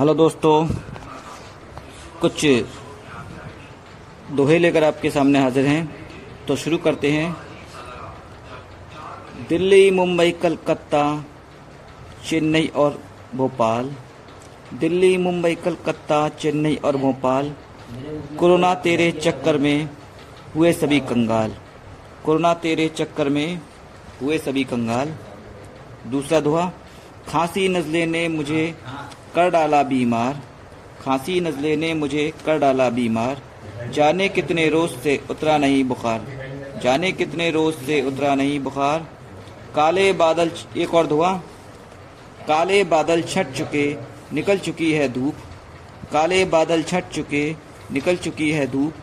Hello दोस्तों, कुछ दोहे लेकर आपके सामने हाजिर हैं। तो शुरू करते हैं। दिल्ली, मुंबई, कलकत्ता, चेन्नई और भोपाल। दिल्ली, मुंबई, कलकत्ता, चेन्नई और भोपाल। कोरोना तेरे चक्कर में हुए सभी कंगाल। कोरोना तेरे चक्कर में हुए सभी कंगाल। दूसरा दोहा, खांसी नज़ले ने मुझे कर डाला बीमार। खांसी नज़ले ने मुझे कर डाला बीमार। जाने कितने रोज से उतरा नहीं बुखार। जाने कितने रोज से उतरा नहीं बुखार। काले बादल एक और धुआँ। काले बादल छट चुके, निकल चुकी है धूप। काले बादल छट चुके, निकल चुकी है धूप।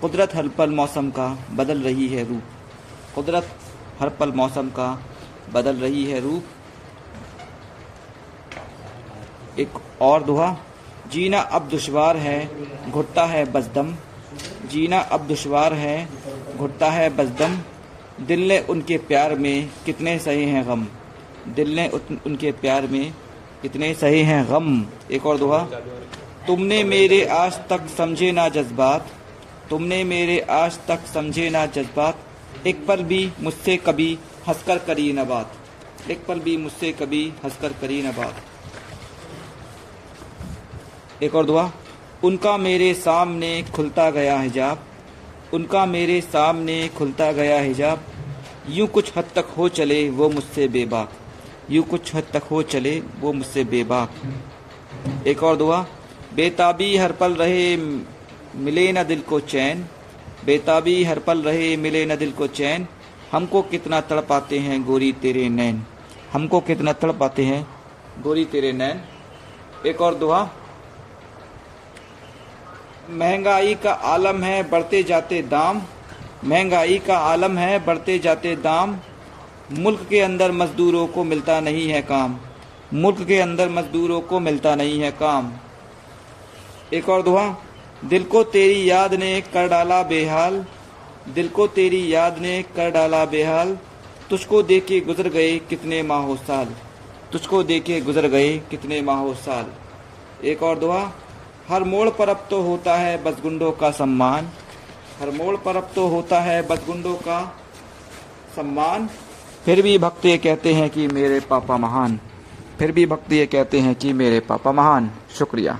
कुदरत हर पल मौसम का बदल रही है रूप। कुदरत हर पल मौसम का बदल रही है रूप। एक और दुआ जीना अब दुश्वार है, घुटता है बजदम जीना अब दुशवार है, घुटता है बजदम दिल ने उनके प्यार में कितने सहे हैं गम। दिल ने उनके प्यार में कितने सहे हैं गम। एक और दुआ तुमने मेरे आज तक समझे ना जज्बात। तुमने मेरे आज तक समझे ना जज्बात। एक पल भी मुझसे कभी हंसकर करी न बात। एक पल भी मुझसे कभी हंसकर करी न बात। एक और दुआ। उनका मेरे सामने खुलता गया हिजाब। उनका मेरे सामने खुलता गया हिजाब। यूँ कुछ हद तक हो चले वो मुझसे बेबाक। यूँ कुछ हद तक हो चले वो मुझसे बेबाक। एक और दुआ। बेताबी हर पल रहे मिले न दिल को चैन। बेताबी हर पल रहे मिले न दिल को चैन। हमको कितना तड़पाते हैं गोरी तेरे नैन। हमको कितना तड़पाते हैं गोरी तेरे नैन। एक और दुआ। महँगाई का आलम है, बढ़ते जाते दाम। महँगाई का आलम है, बढ़ते जाते दाम। मुल्क के अंदर मजदूरों को मिलता नहीं है काम। मुल्क के अंदर मजदूरों को मिलता नहीं है काम। एक और दुआ, दिल को तेरी याद ने कर डाला बेहाल। दिल को तेरी याद ने कर डाला बेहाल। तुझको देखे गुजर गए कितने माहो साल। तुझको देखे गुजर गए कितने माहो साल। एक और दुआ हर मोड़ पर अब तो होता है बसगुंडों का सम्मान। हर मोड़ पर अब तो होता है बसगुंडों का सम्मान। फिर भी भक्त ये कहते हैं कि मेरे पापा महान। फिर भी भक्त ये कहते हैं कि मेरे पापा महान। शुक्रिया।